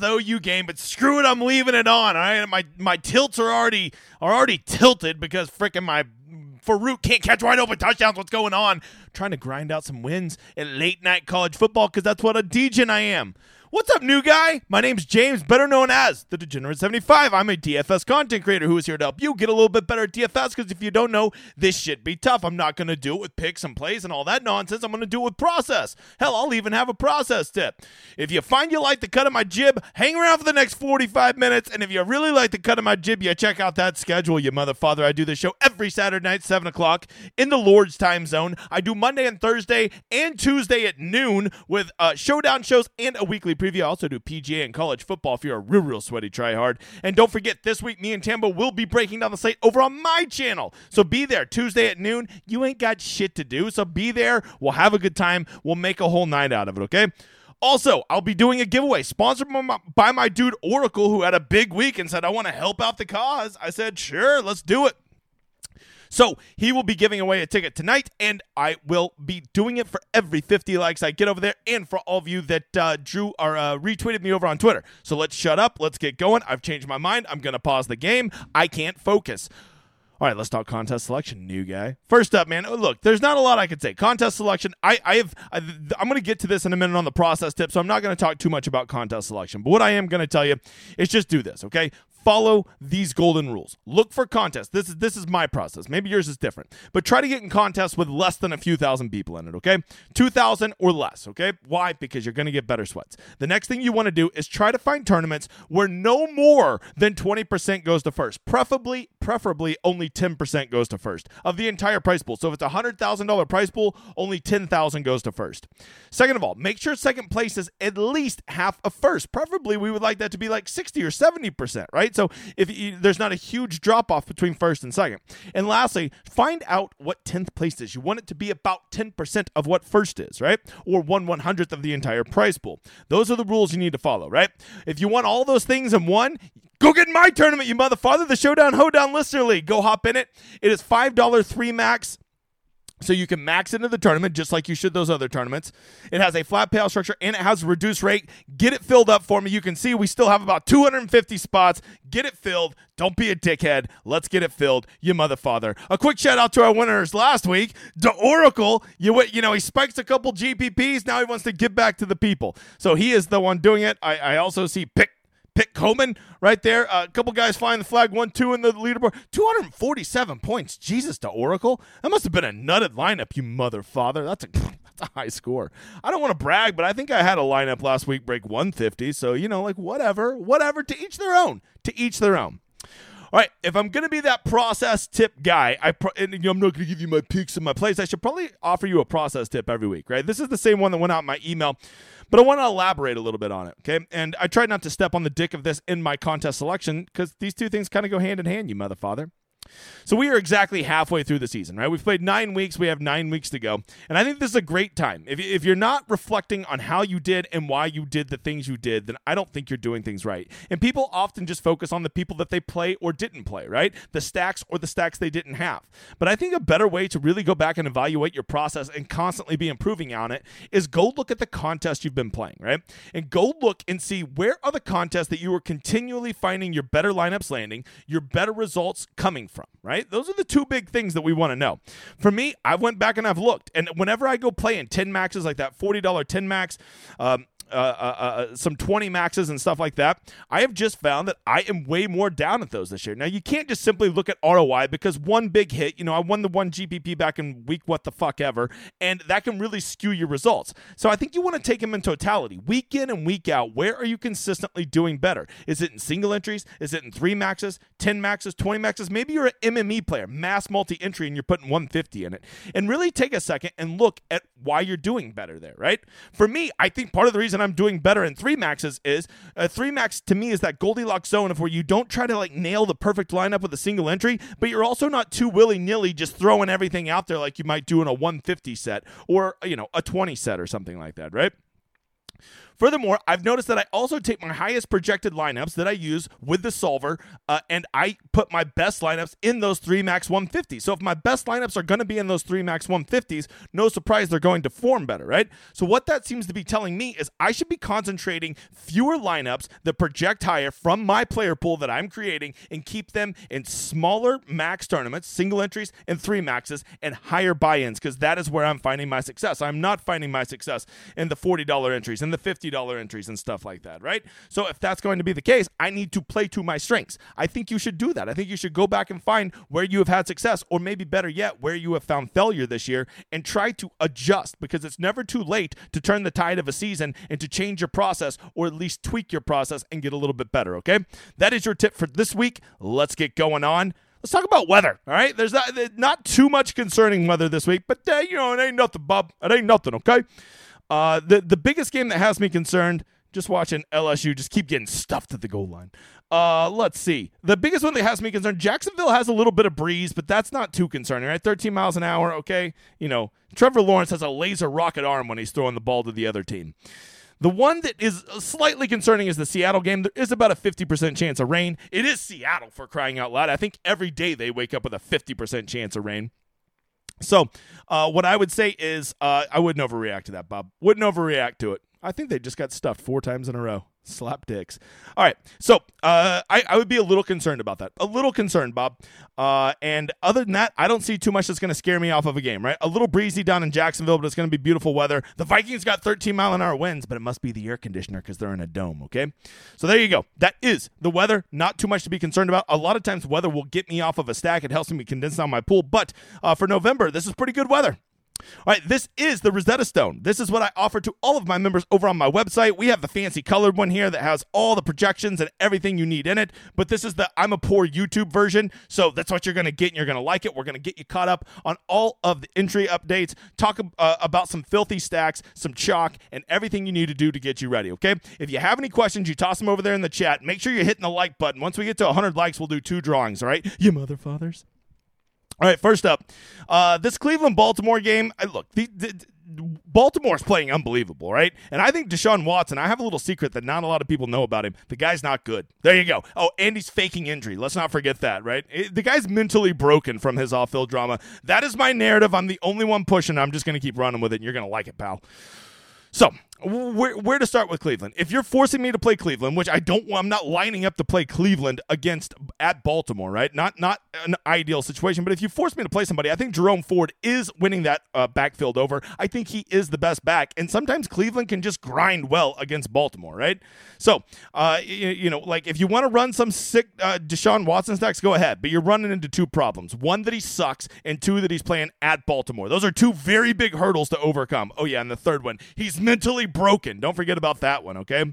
pause the OU game, but screw it, I'm leaving it on. All right, my my tilts are already are already tilted because freaking my Farooq can't catch wide open touchdowns. What's going on? trying to grind out some wins in late night college football because that's what a DJ I am. What's up, new guy? My name's James, better known as the Degenerate 75. I'm a DFS content creator who is here to help you get a little bit better at DFS because if you don't know, this shit be tough. I'm not going to do it with picks and plays and all that nonsense. I'm going to do it with process. Hell, I'll even have a process tip. If you find you like the cut of my jib, hang around for the next 45 minutes. And if you really like the cut of my jib, you check out that schedule, you mother father. I do this show every Saturday night, 7 o'clock in the Lord's time zone. I do Monday and Thursday and Tuesday at noon with uh, showdown shows and a weekly preview. I also do PGA and college football if you're a real, real sweaty tryhard. And don't forget, this week, me and Tambo will be breaking down the slate over on my channel. So be there Tuesday at noon. You ain't got shit to do. So be there. We'll have a good time. We'll make a whole night out of it, okay? Also, I'll be doing a giveaway sponsored by my, by my dude Oracle, who had a big week and said, I want to help out the cause. I said, sure, let's do it. So he will be giving away a ticket tonight, and I will be doing it for every 50 likes I get over there, and for all of you that uh, drew or uh, retweeted me over on Twitter. So let's shut up. Let's get going. I've changed my mind. I'm going to pause the game. I can't focus. All right, let's talk contest selection, new guy. First up, man. Oh, look, there's not a lot I could say. Contest selection. I, I have. I, I'm going to get to this in a minute on the process tip, so I'm not going to talk too much about contest selection. But what I am going to tell you is just do this, okay? Follow these golden rules. Look for contests. This is this is my process. Maybe yours is different. But try to get in contests with less than a few thousand people in it, okay? 2000 or less, okay? Why? Because you're going to get better sweats. The next thing you want to do is try to find tournaments where no more than 20% goes to first. Preferably preferably only 10% goes to first of the entire price pool. So if it's a $100,000 price pool, only 10,000 goes to first. Second of all, make sure second place is at least half of first. Preferably we would like that to be like 60 or 70%, right? So if you, there's not a huge drop off between first and second. And lastly, find out what 10th place is. You want it to be about 10% of what first is, right? Or 1 100th of the entire prize pool. Those are the rules you need to follow, right? If you want all those things in one, Go get in my tournament, you motherfucker. The Showdown Hoedown Listener League. Go hop in it. It is $5 three max so you can max into the tournament just like you should those other tournaments. It has a flat payout structure and it has a reduced rate. Get it filled up for me. You can see we still have about 250 spots. Get it filled. Don't be a dickhead. Let's get it filled, you motherfather. A quick shout out to our winners last week. The Oracle, you you know, he spikes a couple GPPs. Now he wants to give back to the people. So he is the one doing it. I, I also see Pick Pitt Coleman right there. Uh, a couple guys flying the flag, one, two in the leaderboard. 247 points. Jesus, to Oracle. That must have been a nutted lineup, you mother father. That's a that's a high score. I don't want to brag, but I think I had a lineup last week break 150. So, you know, like whatever, whatever, to each their own. To each their own. All right, if I'm going to be that process tip guy, I pro- and, you know, I'm not going to give you my picks and my plays. I should probably offer you a process tip every week, right? This is the same one that went out in my email but I want to elaborate a little bit on it, okay? And I tried not to step on the dick of this in my contest selection because these two things kind of go hand in hand, you mother father. So we are exactly halfway through the season, right? We've played nine weeks. We have nine weeks to go. And I think this is a great time. If, if you're not reflecting on how you did and why you did the things you did, then I don't think you're doing things right. And people often just focus on the people that they play or didn't play, right? The stacks or the stacks they didn't have. But I think a better way to really go back and evaluate your process and constantly be improving on it is go look at the contest you've been playing, right? And go look and see where are the contests that you are continually finding your better lineups landing, your better results coming from, right? Those are the two big things that we want to know. For me, I went back and I've looked, and whenever I go play in 10 maxes like that $40 10 max, um, uh, uh, uh, some 20 maxes and stuff like that, I have just found that I am way more down at those this year. Now, you can't just simply look at ROI because one big hit, you know, I won the one GPP back in week what the fuck ever, and that can really skew your results. So I think you want to take them in totality, week in and week out. Where are you consistently doing better? Is it in single entries? Is it in three maxes, 10 maxes, 20 maxes? Maybe you're an MME player, mass multi entry, and you're putting 150 in it. And really take a second and look at why you're doing better there, right? For me, I think part of the reason I'm doing better in three maxes is a three max to me is that Goldilocks zone of where you don't try to like nail the perfect lineup with a single entry, but you're also not too willy nilly just throwing everything out there like you might do in a 150 set or you know a 20 set or something like that, right? Furthermore, I've noticed that I also take my highest projected lineups that I use with the solver, uh, and I put my best lineups in those three max 150s. So if my best lineups are going to be in those three max 150s, no surprise they're going to form better, right? So what that seems to be telling me is I should be concentrating fewer lineups that project higher from my player pool that I'm creating and keep them in smaller max tournaments, single entries, and three maxes, and higher buy ins because that is where I'm finding my success. I'm not finding my success in the $40 entries and the $50 entries and stuff like that, right? So if that's going to be the case, I need to play to my strengths. I think you should do that. I think you should go back and find where you have had success, or maybe better yet, where you have found failure this year and try to adjust because it's never too late to turn the tide of a season and to change your process or at least tweak your process and get a little bit better, okay? That is your tip for this week. Let's get going on. Let's talk about weather. All right, there's not, not too much concerning weather this week, but uh, you know it ain't nothing, Bob. It ain't nothing. Okay. Uh, the the biggest game that has me concerned, just watching LSU just keep getting stuffed at the goal line. Uh, let's see. The biggest one that has me concerned, Jacksonville has a little bit of breeze, but that's not too concerning, right? 13 miles an hour, okay? You know, Trevor Lawrence has a laser rocket arm when he's throwing the ball to the other team. The one that is slightly concerning is the Seattle game. There is about a 50% chance of rain. It is Seattle for crying out loud. I think every day they wake up with a 50% chance of rain. So, uh, what I would say is uh, I wouldn't overreact to that, Bob. Wouldn't overreact to it. I think they just got stuffed four times in a row. Slap dicks. All right. So uh, I, I would be a little concerned about that. A little concerned, Bob. Uh, and other than that, I don't see too much that's going to scare me off of a game, right? A little breezy down in Jacksonville, but it's going to be beautiful weather. The Vikings got 13 mile an hour winds, but it must be the air conditioner because they're in a dome, okay? So there you go. That is the weather. Not too much to be concerned about. A lot of times, weather will get me off of a stack. It helps me condense down my pool. But uh, for November, this is pretty good weather. All right, this is the Rosetta Stone. This is what I offer to all of my members over on my website. We have the fancy colored one here that has all the projections and everything you need in it. But this is the I'm a poor YouTube version. So that's what you're going to get and you're going to like it. We're going to get you caught up on all of the entry updates, talk uh, about some filthy stacks, some chalk, and everything you need to do to get you ready, okay? If you have any questions, you toss them over there in the chat. Make sure you're hitting the like button. Once we get to 100 likes, we'll do two drawings, all right? You mother fathers. All right, first up, uh, this Cleveland Baltimore game. Look, the, the, Baltimore's playing unbelievable, right? And I think Deshaun Watson, I have a little secret that not a lot of people know about him. The guy's not good. There you go. Oh, and he's faking injury. Let's not forget that, right? It, the guy's mentally broken from his off field drama. That is my narrative. I'm the only one pushing. I'm just going to keep running with it, and you're going to like it, pal. So, where, where to start with Cleveland? If you're forcing me to play Cleveland, which I don't, want I'm not lining up to play Cleveland against at Baltimore, right? Not not an ideal situation, but if you force me to play somebody, I think Jerome Ford is winning that uh, backfield over. I think he is the best back, and sometimes Cleveland can just grind well against Baltimore, right? So, uh, you, you know, like if you want to run some sick uh, Deshaun Watson stacks, go ahead, but you're running into two problems: one that he sucks, and two that he's playing at Baltimore. Those are two very big hurdles to overcome. Oh yeah, and the third one, he's mentally broken. Don't forget about that one, okay?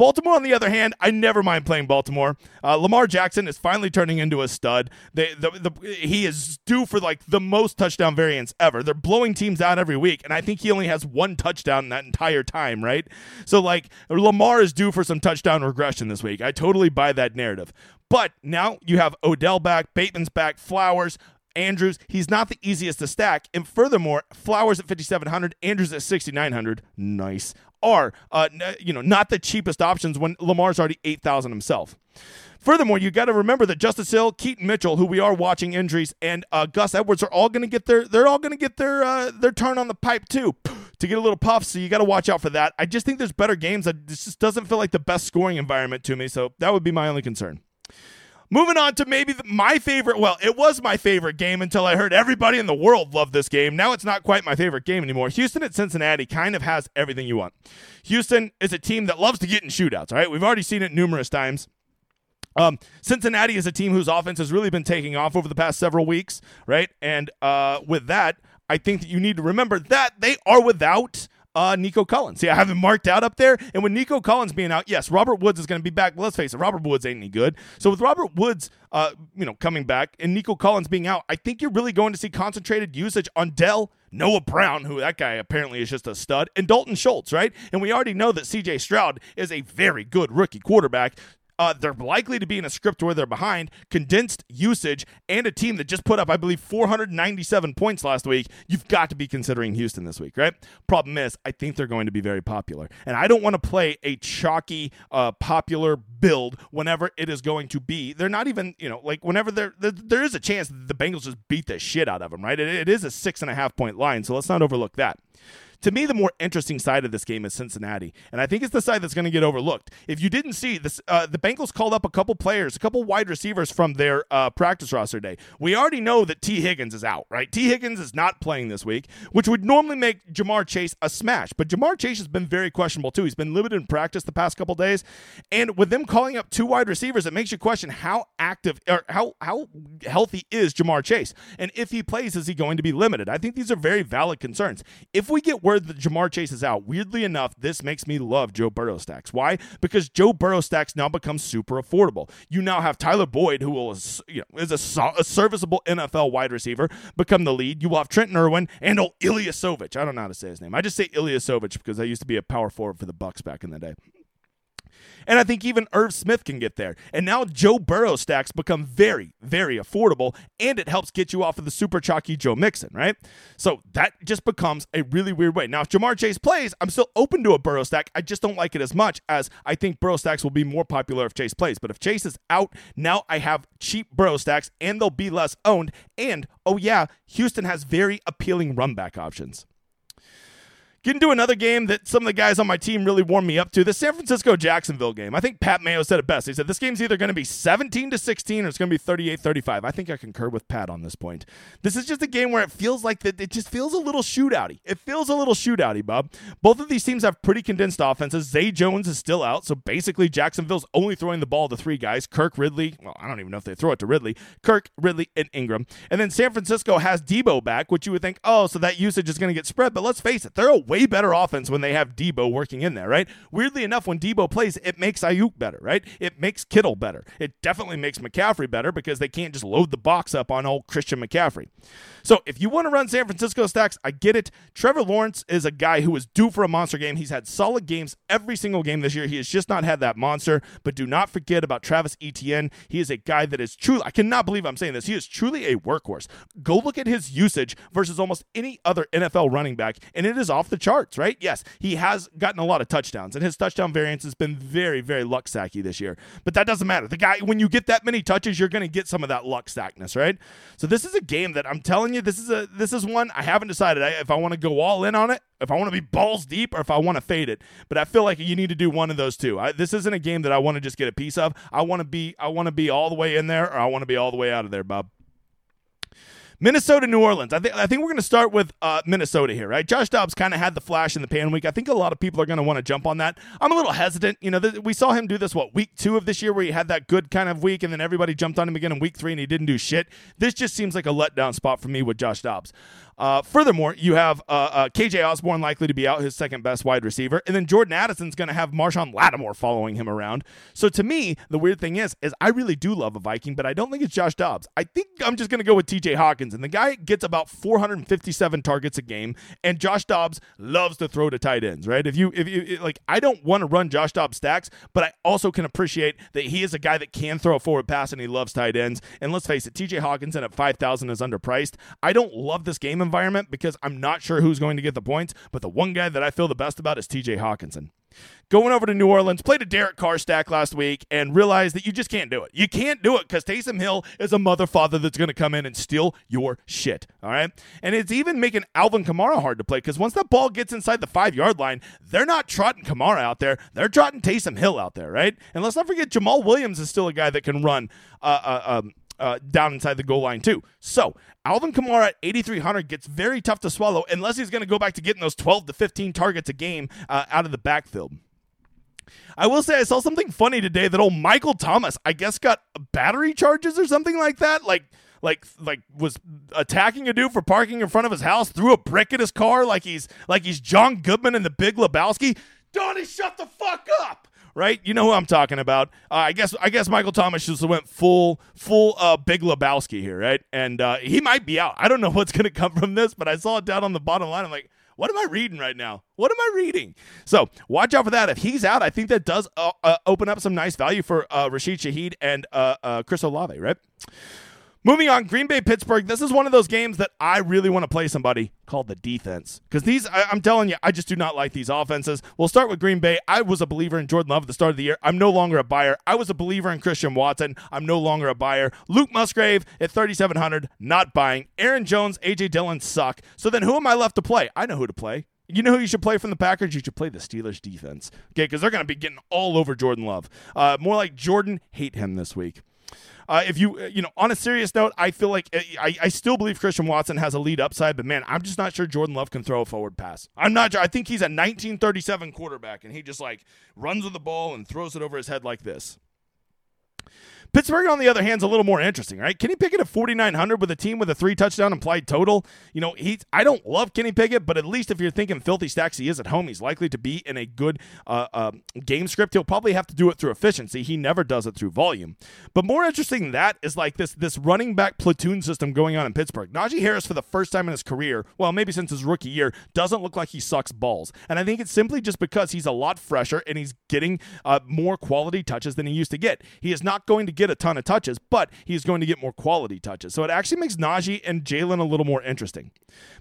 Baltimore, on the other hand, I never mind playing Baltimore. Uh, Lamar Jackson is finally turning into a stud. They, the, the, he is due for like the most touchdown variance ever. They're blowing teams out every week, and I think he only has one touchdown in that entire time, right? So, like, Lamar is due for some touchdown regression this week. I totally buy that narrative. But now you have Odell back, Bateman's back, Flowers, Andrews, he's not the easiest to stack. And furthermore, Flowers at 5,700, Andrews at 6,900. Nice. Are, uh, you know, not the cheapest options when Lamar's already 8,000 himself. Furthermore, you got to remember that Justice Hill, Keaton Mitchell, who we are watching injuries, and uh, Gus Edwards are all going to get their they're all going to get their uh, their turn on the pipe too to get a little puff. So you got to watch out for that. I just think there's better games. This just doesn't feel like the best scoring environment to me. So that would be my only concern. Moving on to maybe my favorite. Well, it was my favorite game until I heard everybody in the world love this game. Now it's not quite my favorite game anymore. Houston at Cincinnati kind of has everything you want. Houston is a team that loves to get in shootouts, all right? We've already seen it numerous times. Um, Cincinnati is a team whose offense has really been taking off over the past several weeks, right? And uh, with that, I think that you need to remember that they are without uh, Nico Collins. See, I have him marked out up there. And with Nico Collins being out, yes, Robert Woods is going to be back. But let's face it, Robert Woods ain't any good. So with Robert Woods, uh, you know, coming back and Nico Collins being out, I think you're really going to see concentrated usage on Dell. Noah Brown, who that guy apparently is just a stud, and Dalton Schultz, right? And we already know that CJ Stroud is a very good rookie quarterback. Uh, they're likely to be in a script where they're behind, condensed usage, and a team that just put up, I believe, 497 points last week. You've got to be considering Houston this week, right? Problem is, I think they're going to be very popular. And I don't want to play a chalky, uh, popular build whenever it is going to be. They're not even, you know, like whenever there there is a chance the Bengals just beat the shit out of them, right? it, it is a six and a half point line, so let's not overlook that. To me, the more interesting side of this game is Cincinnati, and I think it's the side that's going to get overlooked. If you didn't see this, uh, the Bengals called up a couple players, a couple wide receivers from their uh, practice roster day. We already know that Tee Higgins is out, right? Tee Higgins is not playing this week, which would normally make Ja'Marr Chase a smash, but Ja'Marr Chase has been very questionable too. He's been limited in practice the past couple days, and with them calling up two wide receivers, it makes you question how active or how how healthy is Ja'Marr Chase, and if he plays, is he going to be limited? I think these are very valid concerns. If we get word that Ja'Marr Chase is out, weirdly enough, this makes me love Joe Burrow stacks. Why? Because Joe Burrow stacks now become super affordable. You now have Tyler Boyd, who will you know is a, a serviceable NFL wide receiver, become the lead. You will have Trent Irwin and old Ilyasovich. I don't know how to say his name. I just say Ilyasovich because I used to be a power forward for the Bucks back in the day. And I think even Irv Smith can get there. And now Joe Burrow stacks become very, very affordable, and it helps get you off of the super chalky Joe Mixon, right? So that just becomes a really weird way. Now, if Ja'Marr Chase plays, I'm still open to a Burrow stack. I just don't like it as much as I think Burrow stacks will be more popular if Chase plays. But if Chase is out, now I have cheap Burrow stacks, and they'll be less owned. And, oh yeah, Houston has very appealing run back options. Get into another game that some of the guys on my team really warmed me up to the San Francisco Jacksonville game. I think Pat Mayo said it best. He said this game's either going to be 17 to 16 or it's going to be 38 35. I think I concur with Pat on this point. This is just a game where it feels like that it just feels a little shootouty. It feels a little shootouty, Bob. Both of these teams have pretty condensed offenses. Zay Jones is still out, so basically Jacksonville's only throwing the ball to three guys Kirk, Ridley. Well, I don't even know if they throw it to Ridley. Kirk, Ridley, and Ingram. And then San Francisco has Deebo back, which you would think, oh, so that usage is going to get spread. But let's face it, they're a way better offense when they have Deebo working in there, right? Weirdly enough, when Deebo plays, it makes Aiyuk better, right? It makes Kittle better. It definitely makes McCaffrey better because they can't just load the box up on old Christian McCaffrey. So if you want to run San Francisco stacks, I get it. Trevor Lawrence is a guy who is due for a monster game. He's had solid games every single game this year. He has just not had that monster. But do not forget about Travis Etienne. He is a guy that is truly, I cannot believe I'm saying this. He is truly a workhorse. Go look at his usage versus almost any other NFL running back, and it is off the charts, right? Yes, he has gotten a lot of touchdowns, and his touchdown variance has been very, very luck sacky this year. But that doesn't matter. The guy, when you get that many touches, you're going to get some of that luck sackness, right? So this is a game that I'm telling you, this is a this is one I haven't decided if I want to go all in on it, if I want to be balls deep, or if I want to fade it. But I feel like you need to do one of those two. I, this isn't a game that I want to just get a piece of. I want to be I want to be all the way in there, or I want to be all the way out of there, Bob. Minnesota, New Orleans. I think I think we're going to start with uh, Minnesota here, right? Josh Dobbs kind of had the flash in the pan week. I think a lot of people are going to want to jump on that. I'm a little hesitant. You know, th- we saw him do this what week two of this year, where he had that good kind of week, and then everybody jumped on him again in week three, and he didn't do shit. This just seems like a letdown spot for me with Josh Dobbs. Uh, furthermore, you have uh, uh, KJ Osborn likely to be out, his second best wide receiver, and then Jordan Addison's going to have Marshon Lattimore following him around. So to me, the weird thing is, is I really do love a Viking, but I don't think it's Josh Dobbs. I think I'm just going to go with T.J. Hockenson, and the guy gets about 457 targets a game, and Josh Dobbs loves to throw to tight ends, right? If you if you like, I don't want to run Josh Dobbs stacks, but I also can appreciate that he is a guy that can throw a forward pass and he loves tight ends. And let's face it, T.J. Hockenson at 5,000 is underpriced. I don't love this game environment because I'm not sure who's going to get the points, but the one guy that I feel the best about is TJ Hockenson. Going over to New Orleans, played a Derek Carr stack last week and realized that you just can't do it. You can't do it because Taysom Hill is a mother father that's going to come in and steal your shit. All right. And it's even making Alvin Kamara hard to play because once that ball gets inside the five yard line, they're not trotting Kamara out there. They're trotting Taysom Hill out there. Right. And let's not forget Jamaal Williams is still a guy that can run uh, uh, um, uh, down inside the goal line too. So Alvin Kamara at 8,300 gets very tough to swallow unless he's going to go back to getting those 12 to 15 targets a game uh, out of the backfield. I will say I saw something funny today that old Michael Thomas, I guess, got battery charges or something like that. Like, like, like was attacking a dude for parking in front of his house, threw a brick at his car, like he's like he's John Goodman in the Big Lebowski. Donnie, shut the fuck up! Right? You know who I'm talking about. Uh, I guess I guess Michael Thomas just went full full uh, Big Lebowski here, right? And uh, he might be out. I don't know what's going to come from this, but I saw it down on the bottom line. I'm like, What am I reading right now? What am I reading? So watch out for that. If he's out, I think that does uh, uh, open up some nice value for uh, Rashid Shaheed and Chris Olave, right? Moving on, Green Bay Pittsburgh. This is one of those games that I really want to play somebody called the defense because these, I, am telling you, I just do not like these offenses. We'll start with Green Bay. I was a believer in Jordan Love at the start of the year. I'm no longer a buyer. I was a believer in Christian Watson. I'm no longer a buyer. Luke Musgrave at 3,700, not buying. Aaron Jones, AJ Dillon suck. So then who am I left to play? I know who to play. You know who you should play from the Packers? You should play the Steelers defense. Okay, because they're going to be getting all over Jordan Love. Uh, more like Jordan, hate him this week. Uh, if you, uh, you know, on a serious note, I feel like uh, I, I still believe Christian Watson has a lead upside, but man, I'm just not sure Jordan Love can throw a forward pass. I'm not sure. I think he's a 1937 quarterback, and he just like runs with the ball and throws it over his head like this. Pittsburgh, on the other hand, is a little more interesting, right? Kenny Pickett at 4,900 with a team with a three touchdown implied total. You know, he's, I don't love Kenny Pickett, but at least if you're thinking filthy stacks, he is at home. He's likely to be in a good uh, uh, game script. He'll probably have to do it through efficiency. He never does it through volume. But more interesting than that is like this, this running back platoon system going on in Pittsburgh. Najee Harris, for the first time in his career, well, maybe since his rookie year, doesn't look like he sucks balls. And I think it's simply just because he's a lot fresher and he's getting uh, more quality touches than he used to get. He is not going to get a ton of touches, but he's going to get more quality touches. So it actually makes Najee and Jalen a little more interesting.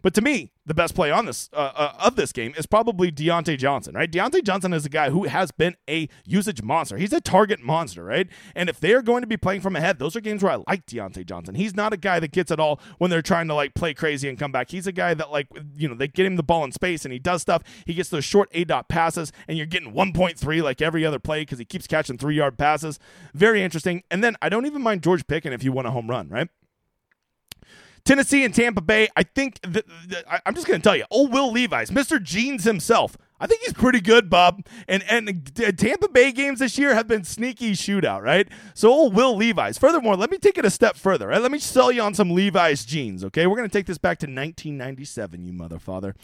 But to me, the best play on this uh, uh, of this game is probably Diontae Johnson, right? Diontae Johnson is a guy who has been a usage monster. He's a target monster, right? And if they're going to be playing from ahead, those are games where I like Diontae Johnson. He's not a guy that gets it all when they're trying to like play crazy and come back. He's a guy that like you know they get him the ball in space and he does stuff. He gets those short aDOT passes and you're getting 1.3 like every other play because he keeps catching three yard passes. Very interesting. And then I don't even mind George Pickens if you want a home run, right? Tennessee and Tampa Bay, I think th- th- I'm just going to tell you, old Will Levis, Mr. Jeans himself, I think he's pretty good, Bob. And and Tampa Bay games this year have been sneaky shootout, right? So old Will Levis. Furthermore, let me take it a step further. Right? Let me sell you on some Levi's jeans, okay? We're going to take this back to 1997, you mother father.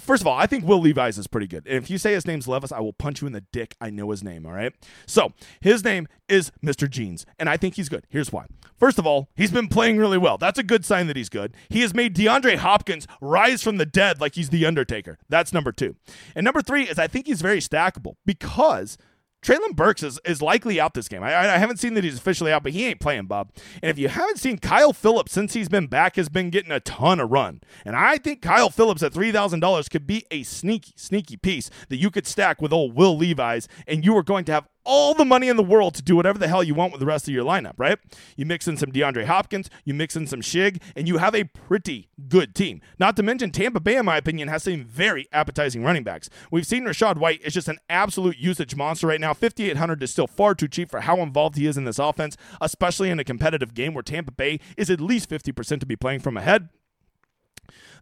First of all, I think Will Levis is pretty good. And if you say his name's Levis, I will punch you in the dick. I know his name, all right? So his name is Mr. Jeans, and I think he's good. Here's why. First of all, he's been playing really well. That's a good sign that he's good. He has made DeAndre Hopkins rise from the dead like he's the Undertaker. That's number two. And number three is I think he's very stackable because – Treylon Burks is, is likely out this game. I, I haven't seen that he's officially out, but he ain't playing, Bob. And if you haven't seen Kyle Phillips since he's been back, has been getting a ton of run. And I think Kyle Phillips at $3,000 could be a sneaky, sneaky piece that you could stack with old Will Levis, and you are going to have all the money in the world to do whatever the hell you want with the rest of your lineup, right? You mix in some DeAndre Hopkins, you mix in some Shig, and you have a pretty good team. Not to mention, Tampa Bay, in my opinion, has some very appetizing running backs. We've seen Rachaad White is just an absolute usage monster right now. 5,800 is still far too cheap for how involved he is in this offense, especially in a competitive game where Tampa Bay is at least 50% to be playing from ahead.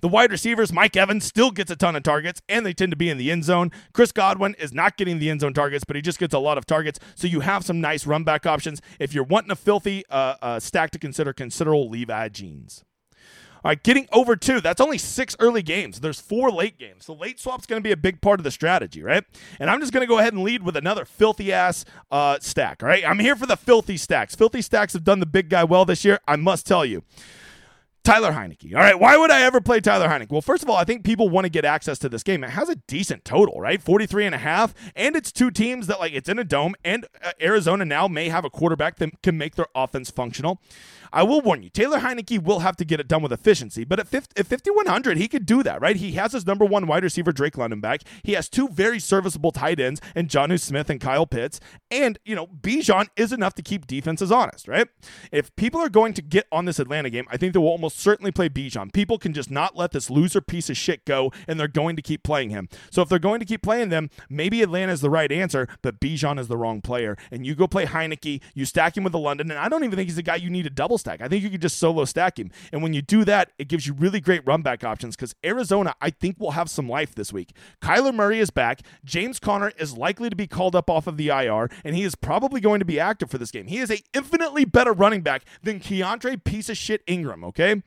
The wide receivers, Mike Evans, still gets a ton of targets, and they tend to be in the end zone. Chris Godwin is not getting the end zone targets, but he just gets a lot of targets. So you have some nice run back options. If you're wanting a filthy uh, uh, stack to consider, consider Levi Jeans. All right, getting over two. That's only six early games. There's four late games. So late swap's going to be a big part of the strategy, right? And I'm just going to go ahead and lead with another filthy ass uh, stack. All right, I'm here for the filthy stacks. Filthy stacks have done the big guy well this year. I must tell you. Tyler Heinicke. All right, why would I ever play Tyler Heinicke? Well, first of all, I think people want to get access to this game. It has a decent total, right? 43 and a half, and it's two teams that like it's in a dome and uh, Arizona now may have a quarterback that can make their offense functional. I will warn you, Taylor Heinicke will have to get it done with efficiency, but at, 50, at 5,100, he could do that, right? He has his number one wide receiver, Drake London, back. He has two very serviceable tight ends, and Jonnu Smith and Kyle Pitts. And, you know, Bijan is enough to keep defenses honest, right? If people are going to get on this Atlanta game, I think they will almost certainly play Bijan. People can just not let this loser piece of shit go, and they're going to keep playing him. So if they're going to keep playing them, maybe Atlanta is the right answer, but Bijan is the wrong player. And you go play Heinicke, you stack him with the London, and I don't even think he's a guy you need to double stack. I think you could just solo stack him. And when you do that, it gives you really great run back options because Arizona, I think, will have some life this week. Kyler Murray is back. James Conner is likely to be called up off of the IR, and he is probably going to be active for this game. He is a infinitely better running back than Keaontay piece of shit Ingram, okay?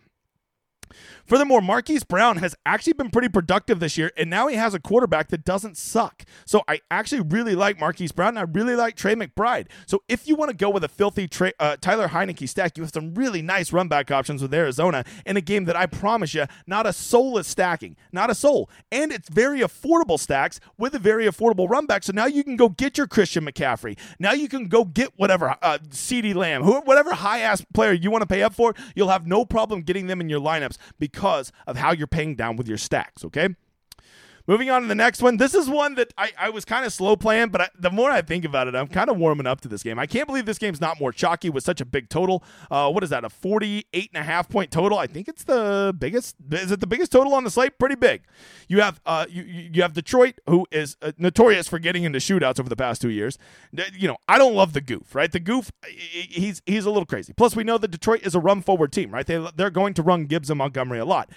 Furthermore, Marquise Brown has actually been pretty productive this year, and now he has a quarterback that doesn't suck. So I actually really like Marquise Brown, and I really like Trey McBride. So if you want to go with a filthy uh, Tyler Heinicke stack, you have some really nice run back options with Arizona in a game that I promise you, not a soul is stacking, not a soul. And it's very affordable stacks with a very affordable run back. So now you can go get your Christian McCaffrey. Now you can go get whatever uh, CeeDee Lamb, whatever high ass player you want to pay up for, you'll have no problem getting them in your lineups because of how you're paying down with your stacks, okay? Moving on to the next one. This is one that I, I was kind of slow playing, but I, the more I think about it, I'm kind of warming up to this game. I can't believe this game's not more chalky with such a big total. Uh, what is that, a 48 and a half point total? I think it's the biggest. Is it the biggest total on the slate? Pretty big. You have uh, you, you have Detroit, who is uh, notorious for getting into shootouts over the past two years. You know, I don't love the goof, right? The goof, he's he's a little crazy. Plus, we know that Detroit is a run forward team, right? They, they're going to run Gibbs and Montgomery a lot.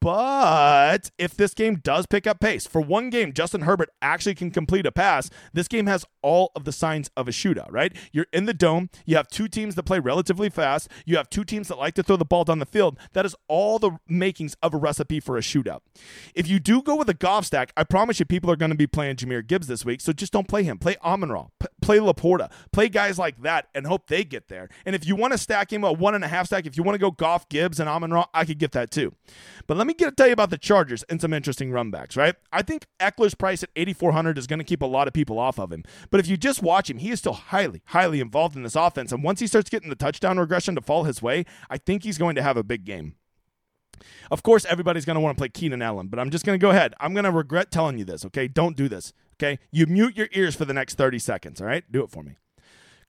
But if this game does pick up pace, for one game, Justin Herbert actually can complete a pass. This game has all of the signs of a shootout, right? You're in the dome. You have two teams that play relatively fast. You have two teams that like to throw the ball down the field. That is all the makings of a recipe for a shootout. If you do go with a Goff stack, I promise you people are going to be playing Jahmyr Gibbs this week. So just don't play him. Play Amon Ra. P- play Laporta. Play guys like that and hope they get there. And if you want to stack him a one and a half stack, if you want to go Goff Gibbs, and Amon Ra, I could get that too. But let me get to tell you about the Chargers and some interesting runbacks, right? I think Ekeler's price at 8,400 is going to keep a lot of people off of him. But if you just watch him, he is still highly, highly involved in this offense. And once he starts getting the touchdown regression to fall his way, I think he's going to have a big game. Of course, everybody's going to want to play Keenan Allen, but I'm just going to go ahead. I'm going to regret telling you this, okay? Don't do this, okay? You mute your ears for the next 30 seconds, all right? Do it for me.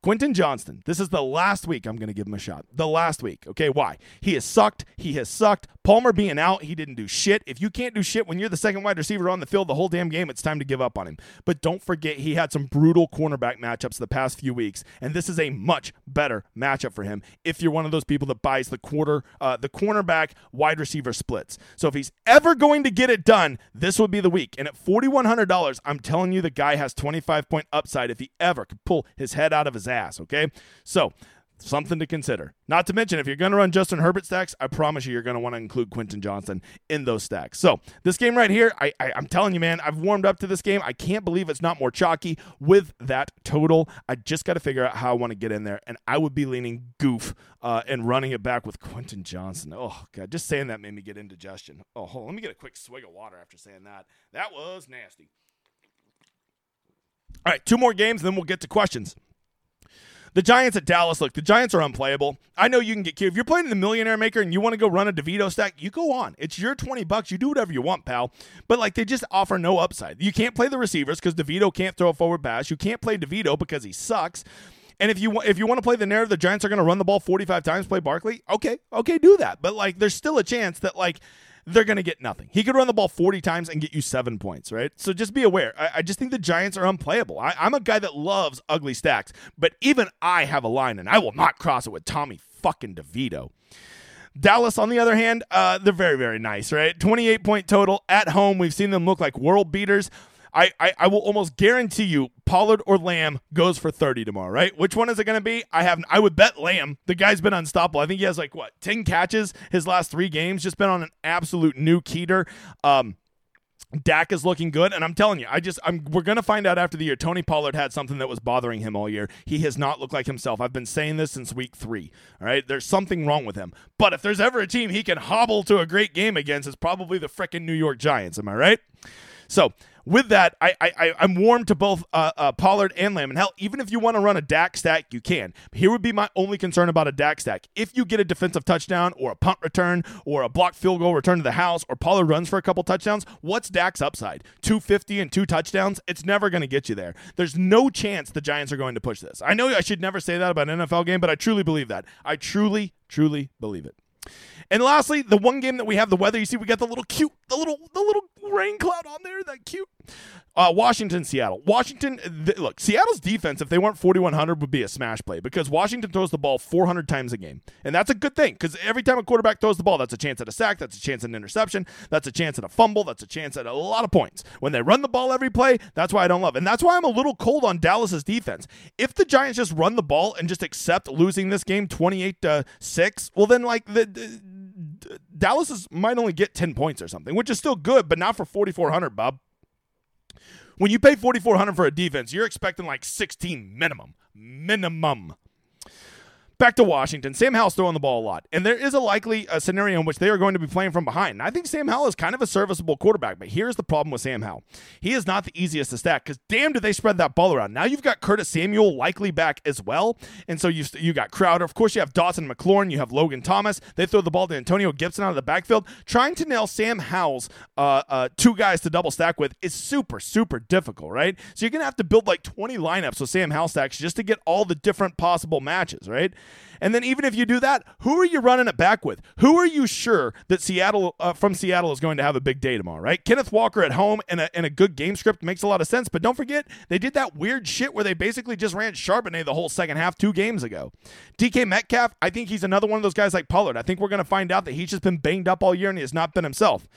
Quentin Johnston, this is the last week I'm going to give him a shot. The last week. Okay, why? He has sucked. He has sucked. Palmer being out, he didn't do shit. If you can't do shit when you're the second wide receiver on the field the whole damn game, it's time to give up on him. But don't forget, he had some brutal cornerback matchups the past few weeks, and this is a much better matchup for him if you're one of those people that buys the quarter, uh, the cornerback wide receiver splits. So if he's ever going to get it done, this would be the week. And at $4,100, I'm telling you, the guy has 25 point upside if he ever could pull his head out of his ass, okay? So something to consider. Not to mention, if you're going to run Justin Herbert stacks, I promise you, you're going to want to include Quentin Johnston in those stacks. So this game right here, I, I, am telling you, man, I've warmed up to this game. I can't believe it's not more chalky with that total. I just got to figure out how I want to get in there, and I would be leaning goof uh, and running it back with Quentin Johnston. Oh god, just saying that made me get indigestion. Oh, hold on, let me get a quick swig of water after saying that. That was nasty. All right, two more games, then we'll get to questions. The Giants at Dallas, look, the Giants are unplayable. I know you can get cute. If you're playing the Millionaire Maker and you want to go run a DeVito stack, you go on. It's your 20 bucks. You do whatever you want, pal. But like they just offer no upside. You can't play the receivers because DeVito can't throw a forward pass. You can't play DeVito because he sucks. And if you if you want to play the narrative, the Giants are going to run the ball 45 times, play Barkley. Okay, okay, do that. But like, there's still a chance that like they're going to get nothing. He could run the ball 40 times and get you seven points, right? So just be aware. I, I just think the Giants are unplayable. I, I'm a guy that loves ugly stacks, but even I have a line, and I will not cross it with Tommy fucking DeVito. Dallas, on the other hand, uh, they're very, very nice, right? 28 point total at home. We've seen them look like world beaters. I, I, I will almost guarantee you Pollard or Lamb goes for 30 tomorrow, right? Which one is it going to be? I have I would bet Lamb. The guy's been unstoppable. I think he has like what 10 catches his last 3 games, just been on an absolute new keter. Um Dak is looking good, and I'm telling you, I just I'm we're gonna find out after the year. Tony Pollard had something that was bothering him all year. He has not looked like himself. I've been saying this since week three. All right, there's something wrong with him. But if there's ever a team he can hobble to a great game against, it's probably the frickin' New York Giants. Am I right? So with that, I, I I'm warm to both uh, uh, Pollard and Lamb. And hell, even if you want to run a Dak stack, you can. Here would be my only concern about a Dak stack. If you get a defensive touchdown or a punt return or a blocked field goal return to the house or Pollard runs for a couple touchdowns, what's Dak's upside? 250 and two touchdowns? It's never going to get you there. There's no chance the Giants are going to push this. I know I should never say that about an NFL game, but I truly believe that. I truly, truly believe it. And lastly, the one game that we have the weather. You see, we got the little cute, the little, the little rain cloud on there. That cute. Uh, Washington, Seattle. Washington. Th- look, Seattle's defense, if they weren't 4100, would be a smash play because Washington throws the ball 400 times a game, and that's a good thing because every time a quarterback throws the ball, that's a chance at a sack, that's a chance at an interception, that's a chance at a fumble, that's a chance at a lot of points. When they run the ball every play, that's why I don't love, and that's why I'm a little cold on Dallas's defense. If the Giants just run the ball and just accept losing this game 28 to six, well then like the, the Dallas is, might only get 10 points or something, which is still good, but not for 4,400, Bob. When you pay 4,400 for a defense, you're expecting like 16 minimum. Minimum. Back to Washington. Sam Howell's throwing the ball a lot. And there is a likely a scenario in which they are going to be playing from behind. And I think Sam Howell is kind of a serviceable quarterback. But here's the problem with Sam Howell. He is not the easiest to stack because damn do they spread that ball around. Now you've got Curtis Samuel likely back as well. And so you you got Crowder. Of course, you have Dotson McLaurin. You have Logan Thomas. They throw the ball to Antonio Gibson out of the backfield. Trying to nail Sam Howell's uh, uh, two guys to double stack with is super, super difficult, right? So you're going to have to build like 20 lineups with Sam Howell stacks just to get all the different possible matches, right? And then even if you do that, who are you running it back with? Who are you sure that Seattle uh, from Seattle is going to have a big day tomorrow, right? Kenneth Walker at home and a, and a good game script makes a lot of sense. But don't forget, they did that weird shit where they basically just ran Charbonnet the whole second half two games ago. DK Metcalf, I think he's another one of those guys like Pollard. I think we're going to find out that he's just been banged up all year and he has not been himself.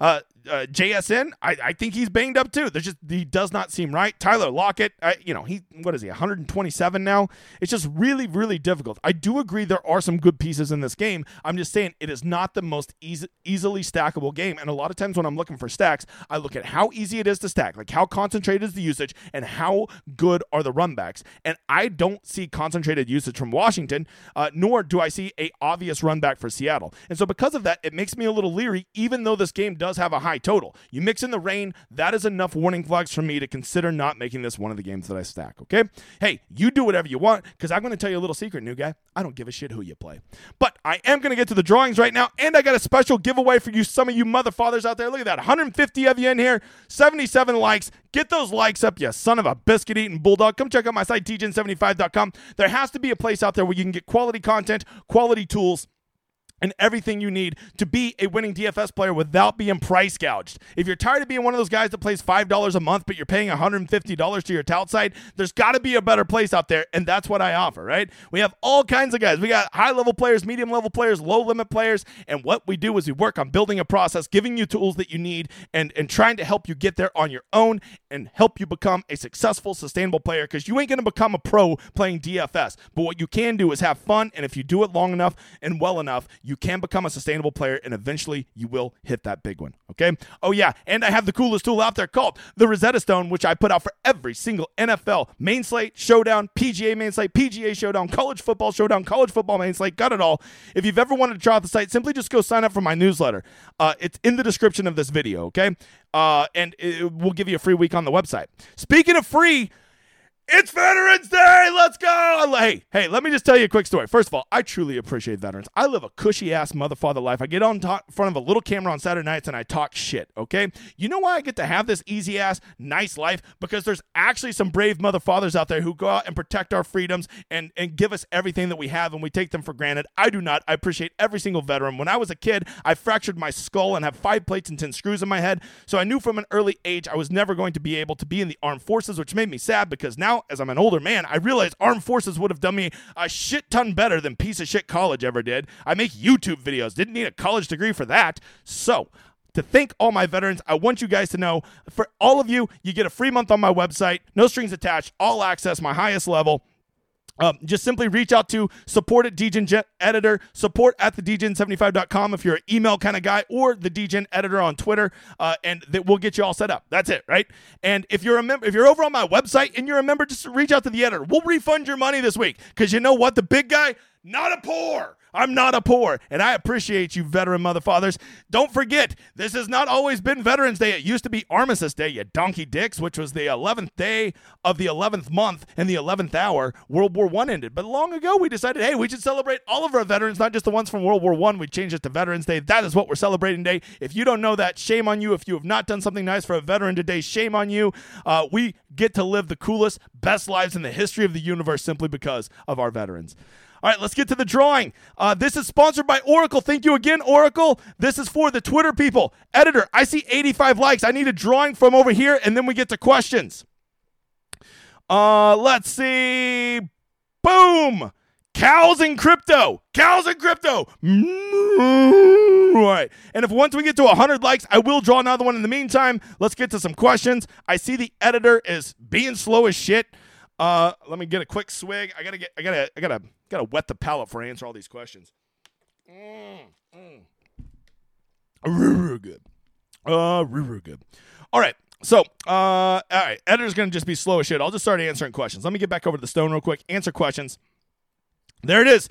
Uh, uh, JSN, I, I think he's banged up too. There's just he does not seem right. Tyler Lockett, I, you know, he what is he 127 now? It's just really really difficult. I do agree there are some good pieces in this game. I'm just saying it is not the most easy, easily stackable game. And a lot of times when I'm looking for stacks, I look at how easy it is to stack, like how concentrated is the usage, and how good are the runbacks. And I don't see concentrated usage from Washington, uh, nor do I see a obvious runback for Seattle. And so because of that, it makes me a little leery, even though this game does have a high high total. You mix in the rain, that is enough warning flags for me to consider not making this one of the games that I stack, okay? Hey, you do whatever you want because I'm going to tell you a little secret, new guy. I don't give a shit who you play. But I am going to get to the drawings right now, and I got a special giveaway for you, some of you mother fathers out there. Look at that 150 of you in here, 77 likes. Get those likes up, you son of a biscuit eating bulldog. Come check out my site, degen75.com. There has to be a place out there where you can get quality content, quality tools and everything you need to be a winning DFS player without being price gouged. If you're tired of being one of those guys that plays $5 a month, but you're paying $150 to your tout site, there's got to be a better place out there, and that's what I offer, right? We have all kinds of guys. We got high level players, medium level players, low limit players, and what we do is we work on building a process, giving you tools that you need, and, and trying to help you get there on your own and help you become a successful, sustainable player because you ain't going to become a pro playing DFS. But what you can do is have fun, and if you do it long enough and well enough, you can become a sustainable player and eventually you will hit that big one. Okay. Oh, yeah. And I have the coolest tool out there called the Rosetta Stone, which I put out for every single NFL main slate, showdown, PGA main slate, PGA showdown, college football showdown, college football main slate. Got it all. If you've ever wanted to try out the site, simply just go sign up for my newsletter. Uh, it's in the description of this video. Okay. Uh, and it will give you a free week on the website. Speaking of free, it's Veterans Day. Let's go. Hey, hey, let me just tell you a quick story. First of all, I truly appreciate veterans. I live a cushy ass motherfucker life. I get on top, front of a little camera on Saturday nights and I talk shit, okay? You know why I get to have this easy ass, nice life? Because there's actually some brave motherfathers out there who go out and protect our freedoms and, and give us everything that we have and we take them for granted. I do not. I appreciate every single veteran. When I was a kid, I fractured my skull and have five plates and 10 screws in my head. So I knew from an early age I was never going to be able to be in the armed forces, which made me sad because now, as I'm an older man, I realized armed forces would have done me a shit ton better than piece of shit college ever did. I make YouTube videos, didn't need a college degree for that. So, to thank all my veterans, I want you guys to know for all of you, you get a free month on my website, no strings attached, all access, my highest level. Um, just simply reach out to support at DGen editor, support at the Degen75.com if you're an email kind of guy, or the DGen editor on Twitter, uh, and that will get you all set up. That's it, right? And if you're a member, if you're over on my website and you're a member, just reach out to the editor. We'll refund your money this week because you know what? The big guy, not a poor. I'm not a poor, and I appreciate you, veteran motherfathers. Don't forget, this has not always been Veterans Day. It used to be Armistice Day, you donkey dicks, which was the 11th day of the 11th month and the 11th hour. World War One ended, but long ago we decided, hey, we should celebrate all of our veterans, not just the ones from World War One. We changed it to Veterans Day. That is what we're celebrating today. If you don't know that, shame on you. If you have not done something nice for a veteran today, shame on you. Uh, we get to live the coolest, best lives in the history of the universe simply because of our veterans. All right, let's get to the drawing. Uh, this is sponsored by Oracle. Thank you again, Oracle. This is for the Twitter people. Editor, I see 85 likes. I need a drawing from over here, and then we get to questions. Uh, let's see. Boom. Cows in crypto. Cows in crypto. Right. And if once we get to 100 likes, I will draw another one. In the meantime, let's get to some questions. I see the editor is being slow as shit. Uh, let me get a quick swig. I gotta get. I gotta. I gotta. Gotta wet the palate for answer all these questions. Mm, mm. Real, real good. Uh, real, real good. All right. So, uh, all right. Editor's to just be slow as shit. I'll just start answering questions. Let me get back over to the stone real quick. Answer questions. There it is.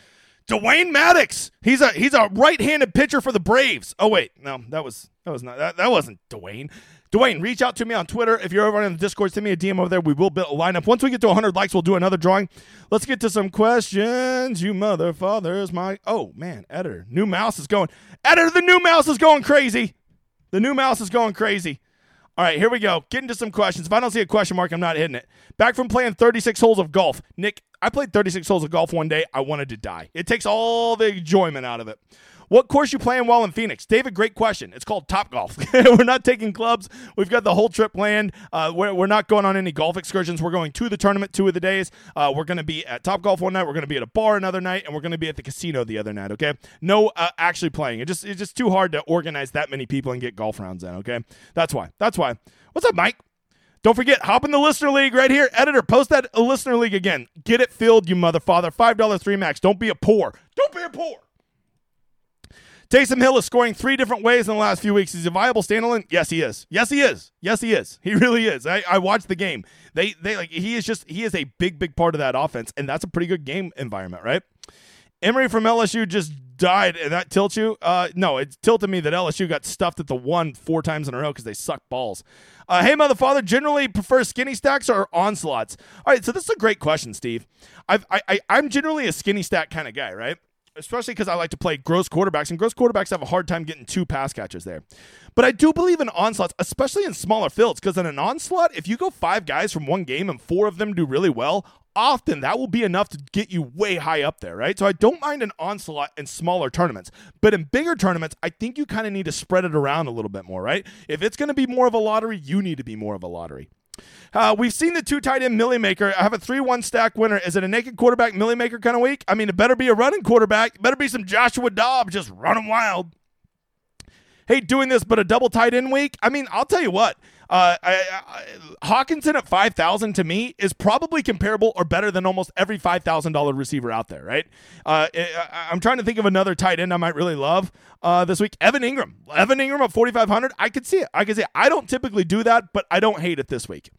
Dwayne Maddox. He's a he's a right-handed pitcher for the Braves. Oh wait, no, that was that was not that, that wasn't Dwayne. Dwayne, reach out to me on Twitter. If you're over on the Discord, send me a DM over there. We will build a lineup. Once we get to 100 likes, we'll do another drawing. Let's get to some questions. You mother fathers, my oh man, editor, new mouse is going. Editor, the new mouse is going crazy. The new mouse is going crazy. All right, here we go. Get into some questions. If I don't see a question mark, I'm not hitting it. Back from playing 36 holes of golf. Nick, I played 36 holes of golf one day. I wanted to die. It takes all the enjoyment out of it. What course you playing while in Phoenix? David, great question. It's called Top Golf. we're not taking clubs. We've got the whole trip planned. Uh, we're, we're, not going on any golf excursions. We're going to the tournament two of the days. Uh, we're going to be at Top Golf one night. We're going to be at a bar another night, and we're going to be at the casino the other night. Okay, no uh, actually playing. It just it's just too hard to organize that many people and get golf rounds in. Okay, that's why. That's why. What's up, Mike? Don't forget, hop in the listener league right here. Editor, post that listener league again. Get it filled, you mother father. $5 three max. Don't be a poor. Don't be a poor. Taysom Hill is scoring three different ways in the last few weeks. Is he a viable standalone? Yes, he is. Yes, he is. Yes, he is. He really is. I, I watched the game. They they like he is just he is a big big part of that offense, and that's a pretty good game environment, right? Emory from LSU just died, and that tilts you? Uh, no, it tilted me that LSU got stuffed at the one four times in a row because they suck balls. Uh, hey, mother father, generally prefer skinny stacks or onslaughts? All right, so this is a great question, Steve. I've, I, I, I'm generally a skinny stack kind of guy, right? Especially because I like to play gross quarterbacks, and gross quarterbacks have a hard time getting two pass catchers there. But I do believe in onslaughts, especially in smaller fields, because in an onslaught, if you go five guys from one game and four of them do really well, often that will be enough to get you way high up there, right? So I don't mind an onslaught in smaller tournaments. But in bigger tournaments, I think you kind of need to spread it around a little bit more, right? If it's going to be more of a lottery, you need to be more of a lottery. Uh, we've seen the two tight end Milly Maker. I have a 3 1 stack winner. Is it a naked quarterback Milly Maker kind of week? I mean, it better be a running quarterback. It better be some Joshua Dobbs just running wild. Hey, doing this, but a double tight end week? I mean, I'll tell you what. Uh, I, I, Hockenson at five thousand to me is probably comparable or better than almost every five thousand dollar receiver out there. Right? Uh, I, am trying to think of another tight end I might really love uh, this week. Evan Engram, Evan Engram at forty five hundred. I could see it. I could see it. I don't typically do that, but I don't hate it this week.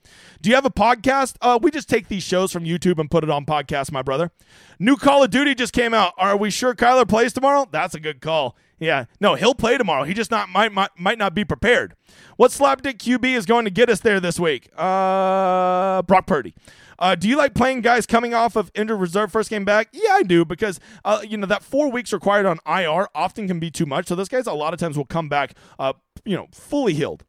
Do you have a podcast? Uh, we just take these shows from YouTube and put it on podcast, my brother. New Call of Duty just came out. Are we sure Kyler plays tomorrow? That's a good call. Yeah, no, he'll play tomorrow. He just not might might, might not be prepared. What slapdick QB is going to get us there this week? Uh, Brock Purdy. Uh, do you like playing guys coming off of injured reserve first game back? Yeah, I do because uh, you know that four weeks required on IR often can be too much. So those guys a lot of times will come back, uh, you know, fully healed.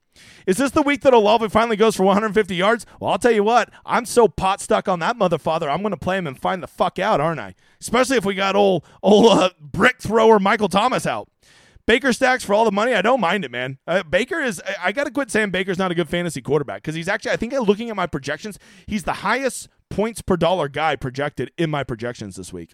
Is this the week that Olave finally goes for 150 yards? Well, I'll tell you what, I'm so pot stuck on that mother father. I'm going to play him and find the fuck out, aren't I? Especially if we got old old uh, brick thrower Michael Thomas out. Baker stacks for all the money. I don't mind it, man. Uh, Baker is. I, I got to quit saying Baker's not a good fantasy quarterback because he's actually. I think looking at my projections, he's the highest points per dollar guy projected in my projections this week.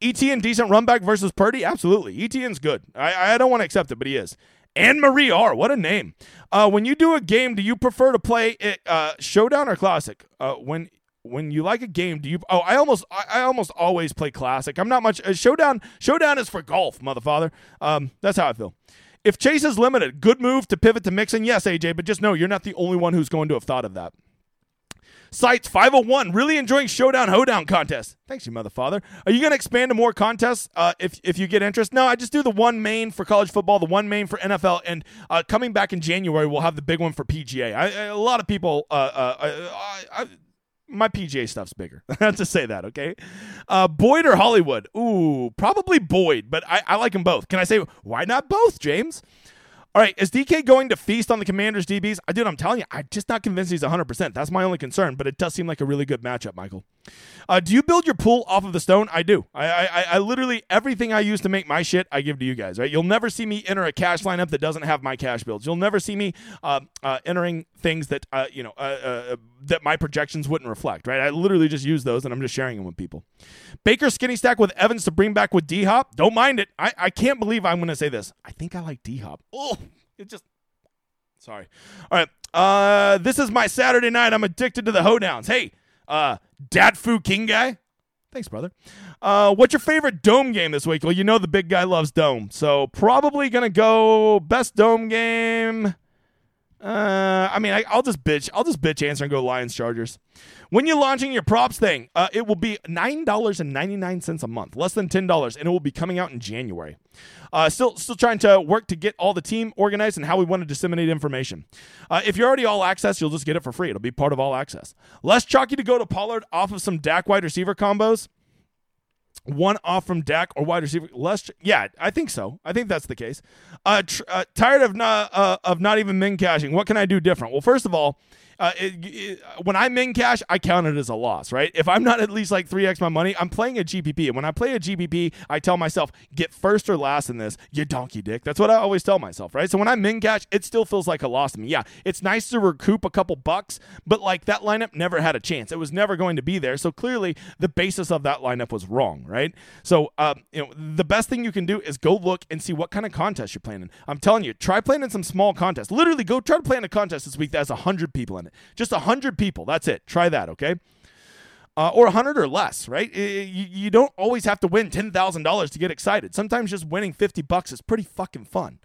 ETN decent run back versus Purdy? Absolutely. ETN's good. I, I don't want to accept it, but he is. And Marie R. What a name. Uh, when you do a game, do you prefer to play it uh, showdown or classic? Uh, when when you like a game, do you? Oh, I almost, I, I almost always play classic. I'm not much. Uh, showdown, showdown is for golf, motherfather. Um, that's how I feel. If Chase is limited, good move to pivot to Mixon. Yes, AJ, but just know you're not the only one who's going to have thought of that. Sites 501, really enjoying Showdown Hoedown contest. Thanks, you motherfather. Are you going to expand to more contests uh, if, if you get interest? No, I just do the one main for college football, the one main for NFL, and uh, coming back in January, we'll have the big one for PGA. I, a lot of people, uh, uh my PGA stuff's bigger. Have to say that, okay? Uh, Boyd or Hollywood? Ooh, probably Boyd, but I, I like them both. Can I say, why not both, James? All right, is DK going to feast on the Commanders DBs? I dude, I'm telling you, I'm just not convinced he's 100%. That's my only concern, but it does seem like a really good matchup, Michael. Uh, do you build your pool off of the stone? I do. I, I, I literally everything I use to make my shit, I give to you guys. Right? You'll never see me enter a cash lineup that doesn't have my cash builds. You'll never see me uh, uh, entering things that uh, you know uh, uh, that my projections wouldn't reflect. Right? I literally just use those, and I'm just sharing them with people. Baker skinny stack with Evans to bring back with D Hop. Don't mind it. I, I can't believe I'm going to say this. I think I like D Hop. Oh. It just sorry. All right. Uh, this is my Saturday night. I'm addicted to the hoedowns. Hey, uh, Dad Fu King guy. Thanks, brother. Uh, what's your favorite dome game this week? Well, you know the big guy loves dome, so probably gonna go best dome game. Uh, I mean, I, will just bitch. I'll just bitch answer and go Lions Chargers. When you're launching your props thing, uh, it will be nine dollars and ninety nine cents a month, less than ten dollars, and it will be coming out in January. Uh, still, still trying to work to get all the team organized and how we want to disseminate information. Uh, if you're already all access, you'll just get it for free. It'll be part of all access. Less chalky to go to Pollard off of some Dak wide receiver combos one off from Dak or wide receiver. Less, yeah, I think so. I think that's the case. Uh, tr- uh tired of not uh, of not even min cashing. What can I do different? Well, first of all, uh, it, it, when I min cash, I count it as a loss, right? If I'm not at least like 3x my money, I'm playing a GPP. And when I play a GPP, I tell myself, get first or last in this, you donkey dick. That's what I always tell myself, right? So when I min cash, it still feels like a loss to me. Yeah, it's nice to recoup a couple bucks, but like that lineup never had a chance. It was never going to be there. So clearly the basis of that lineup was wrong, right? So, um, you know, the best thing you can do is go look and see what kind of contest you're playing in. I'm telling you, try playing in some small contests. Literally, go try to play in a contest this week that has 100 people in it. Just 100 people. That's it. Try that, okay? Uh, or 100 or less, right? You, you don't always have to win $10,000 to get excited. Sometimes just winning 50 bucks is pretty fucking fun.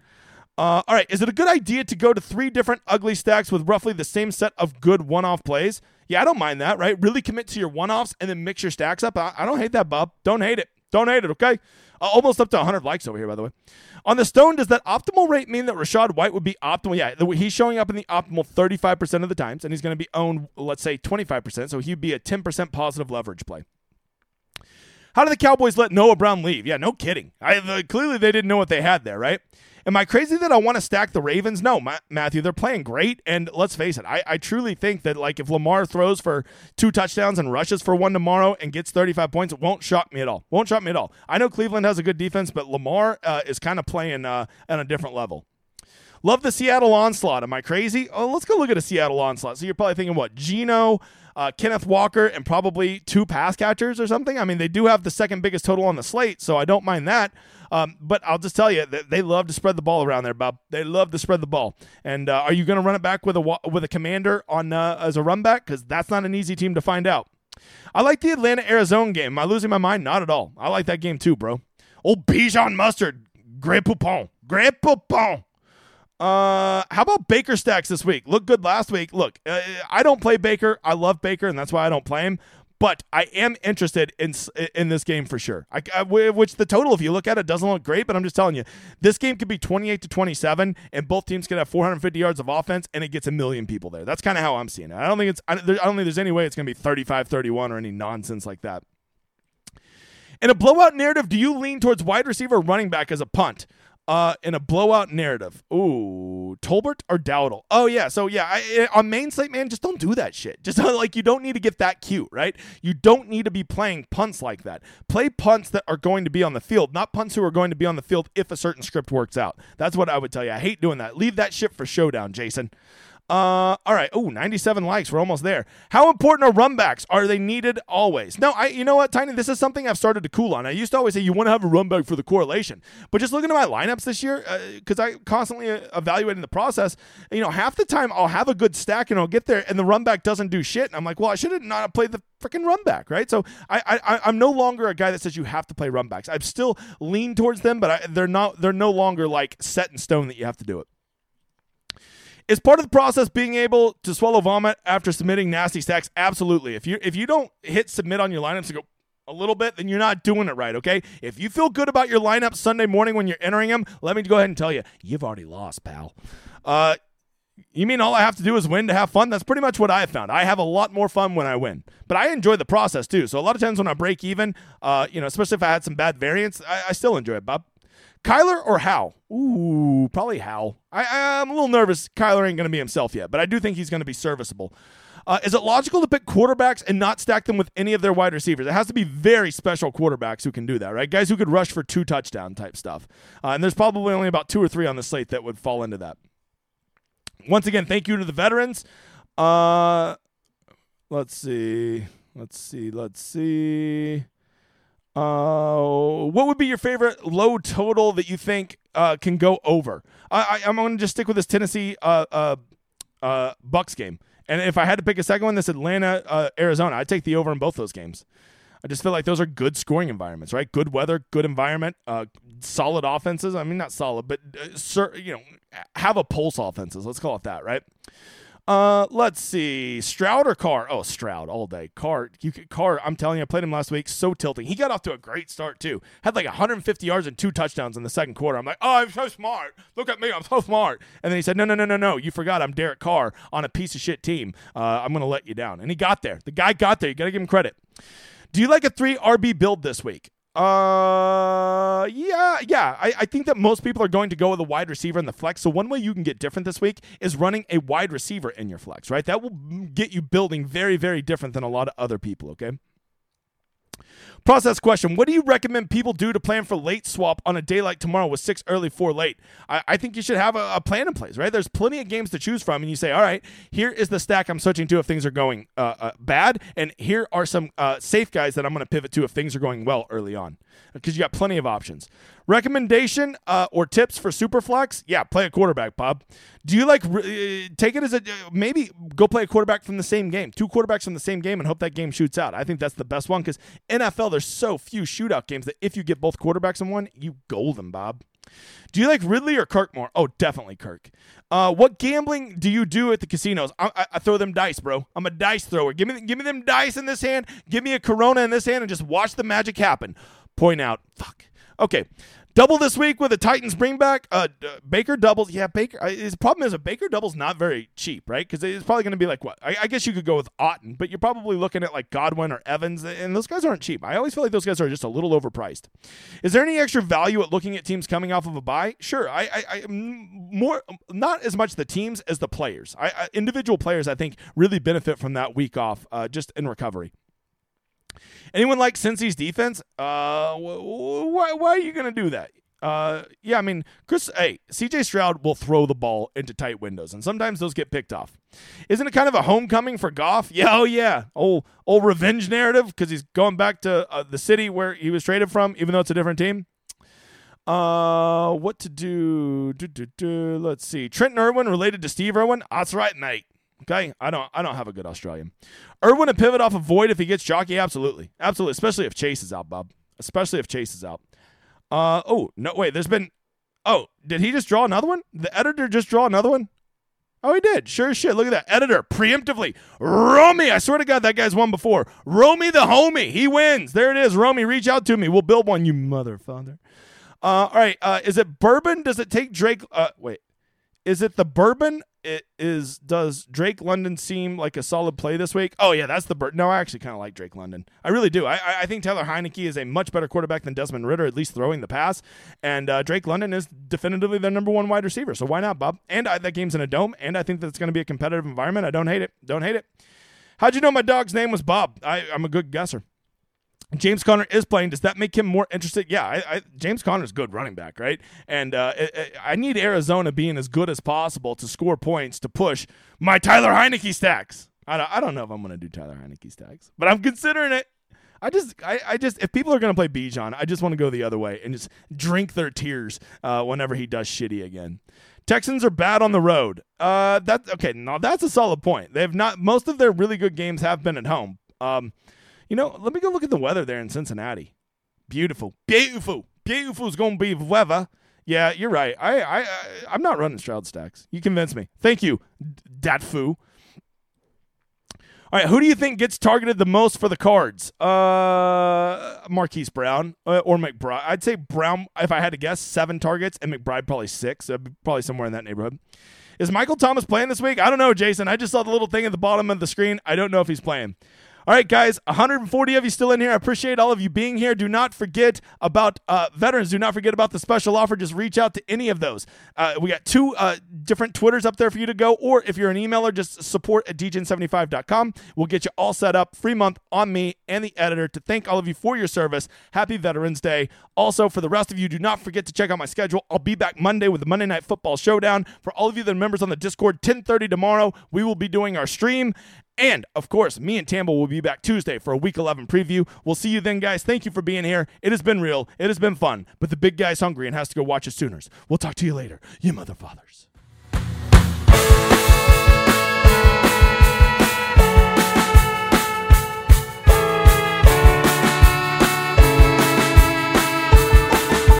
Uh, all right, is it a good idea to go to three different ugly stacks with roughly the same set of good one off plays? Yeah, I don't mind that, right? Really commit to your one offs and then mix your stacks up. I, I don't hate that, Bob. Don't hate it. Don't hate it, okay? Uh, almost up to 100 likes over here, by the way. On the stone, does that optimal rate mean that Rachaad White would be optimal? Yeah, he's showing up in the optimal 35% of the times, and he's going to be owned, let's say, 25%. So he'd be a 10% positive leverage play. How did the Cowboys let Noah Brown leave? Yeah, no kidding. I, the, clearly, they didn't know what they had there, right? Am I crazy that I want to stack the Ravens? No, Ma- Matthew, they're playing great. And let's face it, I, I truly think that like if Lamar throws for two touchdowns and rushes for one tomorrow and gets 35 points, it won't shock me at all. Won't shock me at all. I know Cleveland has a good defense, but Lamar uh, is kind of playing uh, on a different level. Love the Seattle onslaught. Am I crazy? Oh, let's go look at a Seattle onslaught. So you're probably thinking, what? Geno, uh, Kenneth Walker, and probably two pass catchers or something. I mean, they do have the second biggest total on the slate, so I don't mind that. Um, but I'll just tell you that they love to spread the ball around there, Bob. They love to spread the ball. And uh, are you going to run it back with a with a commander on uh, as a run back? Because that's not an easy team to find out. I like the Atlanta Arizona game. Am I losing my mind? Not at all. I like that game too, bro. Old Bijan Mustard, Grand Poupon, Grand Poupon. Uh, how about Baker stacks this week? Look good last week. Look, uh, I don't play Baker. I love Baker, and that's why I don't play him but I am interested in in this game for sure. I, I, which the total, if you look at it, doesn't look great, but I'm just telling you, this game could be 28 to 27, and both teams could have 450 yards of offense, and it gets a million people there. That's kind of how I'm seeing it. I don't think it's I, don't think there's any way it's going to be 35 31 or any nonsense like that. In a blowout narrative, do you lean towards wide receiver running back as a punt? Uh, in a blowout narrative. Ooh, Tolbert or Dowdle? Oh yeah, so yeah, I, eh, on main slate, man, just don't do that shit. Just like you don't need to get that cute, right? You don't need to be playing punts like that. Play punts that are going to be on the field, not punts who are going to be on the field if a certain script works out. That's what I would tell you. I hate doing that. Leave that shit for showdown, Jason. Uh, all right. Oh, 97 likes. We're almost there. How important are run backs? Are they needed always? No, I. You know what, Tiny? This is something I've started to cool on. I used to always say you want to have a run back for the correlation, but just looking at my lineups this year, because uh, I constantly uh, evaluating the process. You know, half the time I'll have a good stack and I'll get there, and the run back doesn't do shit. And I'm like, well, I should have not played the freaking run back, right? So I, I, I'm no longer a guy that says you have to play run backs. I've still leaned towards them, but I, they're not. They're no longer like set in stone that you have to do it. Is part of the process being able to swallow vomit after submitting nasty stacks? Absolutely. If you if you don't hit submit on your lineups and go a little bit, then you're not doing it right, okay? If you feel good about your lineup Sunday morning when you're entering them, let me go ahead and tell you, you've already lost, pal. Uh, you mean all I have to do is win to have fun? That's pretty much what I have found. I have a lot more fun when I win, but I enjoy the process too. So a lot of times when I break even, uh, you know, especially if I had some bad variance, I, I still enjoy it, Bob. Kyler or Hal? Ooh, probably Hal. I, I'm a little nervous. Kyler ain't going to be himself yet, but I do think he's going to be serviceable. Uh, is it logical to pick quarterbacks and not stack them with any of their wide receivers? It has to be very special quarterbacks who can do that, right? Guys who could rush for two touchdown type stuff. Uh, and there's probably only about two or three on the slate that would fall into that. Once again, thank you to the veterans. Uh, let's see. Let's see. Let's see. Uh, what would be your favorite low total that you think uh, can go over? I, I, am going to just stick with this Tennessee uh, uh, uh, Bucks game. And if I had to pick a second one, this Atlanta uh, Arizona, I'd take the over in both those games. I just feel like those are good scoring environments, right? Good weather, good environment, solid offenses. I mean, not solid, but uh, you know, have a pulse offenses. Let's call it that, right? Uh, let's see, Stroud or Carr? Oh, Stroud all day. Carr, you could, Carr. I'm telling you, I played him last week. So tilting. He got off to a great start too. Had like 150 yards and two touchdowns in the second quarter. I'm like, oh, I'm so smart. Look at me, I'm so smart. And then he said, no, no, no, no, no. You forgot I'm Derek Carr on a piece of shit team. Uh, I'm gonna let you down. And he got there. The guy got there. You gotta give him credit. Do you like a three RB build this week? Uh, yeah, yeah. I, I think that most people are going to go with a wide receiver in the flex. So one way you can get different this week is running a wide receiver in your flex, right? That will get you building very, very different than a lot of other people. Okay. Process question What do you recommend people do to plan for late swap on a day like tomorrow with six early, four late? I, I think you should have a, a, plan in place, right? There's plenty of games to choose from, and you say, all right, here is the stack I'm switching to if things are going uh, uh, bad, and here are some uh, safe guys that I'm going to pivot to if things are going well early on, because you got plenty of options. Recommendation uh, or tips for Superflex? Yeah, play a quarterback, Bob. Do you like uh, take it as a maybe go play a quarterback from the same game, two quarterbacks from the same game, and hope that game shoots out? I think that's the best one because NFL there's so few shootout games that if you get both quarterbacks in one, you golden, Bob. Do you like Ridley or Kirk more? Oh, definitely Kirk. Uh, what gambling do you do at the casinos? I, I, I, throw them dice, bro. I'm a dice thrower. Give me, give me them dice in this hand. Give me a Corona in this hand, and just watch the magic happen. Point out, fuck. Okay, Double this week with a Titans bring back. Uh, Baker doubles. Yeah, Baker. Uh, his problem is a Baker double's not very cheap, right? Because it's probably going to be like what? I, I, guess you could go with Otton, but you're probably looking at like Godwin or Evans, and those guys aren't cheap. I always feel like those guys are just a little overpriced. Is there any extra value at looking at teams coming off of a bye? Sure. I, I, I more not as much the teams as the players. I, individual players, I think, really benefit from that week off, uh, just in recovery. Anyone like Cincy's defense? Uh, why, why are you going to do that? Uh, yeah, I mean, Chris, hey, CJ Stroud will throw the ball into tight windows, and sometimes those get picked off. Isn't it kind of a homecoming for Goff? Yeah, oh yeah, old old revenge narrative because he's going back to uh, the city where he was traded from, even though it's a different team. Uh, what to do? do, do, do. Let's see. Trenton Irwin related to Steve Irwin. That's right, mate. Okay, I don't I don't have a good Australian. Irwin a pivot off a of void if he gets jockey, absolutely, absolutely. Especially if Chase is out, Bob. Especially if Chase is out. Uh oh no wait, there's been oh did he just draw another one? The editor just draw another one. Oh, he did. Sure as shit. Look at that. Editor, preemptively. Romy. I swear to God, that guy's won before. Romy the homie. He wins. There it is. Romy, reach out to me. We'll build one, you mother father. Uh, all right. Uh, is it bourbon? Does it take Drake? Uh, wait. Is it the bourbon it is does Drake London seem like a solid play this week? Oh yeah, that's the bird. No, I actually kind of like Drake London. I really do. I I think Taylor Heinicke is a much better quarterback than Desmond Ridder, at least throwing the pass. And uh, Drake London is definitively their number one wide receiver. So why not, Bob? And I, that game's in a dome, and I think that's going to be a competitive environment. I don't hate it. Don't hate it. How'd you know my dog's name was Bob? I, I'm a good guesser. James Conner is playing. Does that make him more interested? Yeah, I, I, James Conner is good running back, right? And uh, it, I need Arizona being as good as possible to score points to push my Tyler Heinicke stacks. I don't, I don't know if I'm going to do Tyler Heinicke stacks, but I'm considering it. I just, I, I just, if people are going to play Bijan, I just want to go the other way and just drink their tears uh, whenever he does shitty again. Texans are bad on the road. Uh, that's okay. Now that's a solid point. They have not. Most of their really good games have been at home. Um, you know, let me go look at the weather there in Cincinnati. Beautiful, beautiful, beautiful is going to be the weather. Yeah, you're right. I, I, I I'm not running Stroud stacks. You convinced me. Thank you, Datfu. All right, who do you think gets targeted the most for the cards? Uh, Marquise Brown uh, or McBride? I'd say Brown. If I had to guess, seven targets, and McBride probably six. Uh, probably somewhere in that neighborhood. Is Michael Thomas playing this week? I don't know, Jason. I just saw the little thing at the bottom of the screen. I don't know if he's playing. All right, guys, 140 of you still in here. I appreciate all of you being here. Do not forget about uh, veterans. Do not forget about the special offer. Just reach out to any of those. Uh, we got two uh, different Twitters up there for you to go, or if you're an emailer, just support at degen75.com. We'll get you all set up. Free month on me and the editor to thank all of you for your service. Happy Veterans Day. Also, for the rest of you, do not forget to check out my schedule. I'll be back Monday with the Monday Night Football Showdown. For all of you that are members on the Discord, 10:30 tomorrow, we will be doing our stream. And of course, me and Tambo will be back Tuesday for a week 11 preview. We'll see you then, guys. Thank you for being here. It has been real, it has been fun, but the big guy's hungry and has to go watch his Sooners. We'll talk to you later, you mother fathers.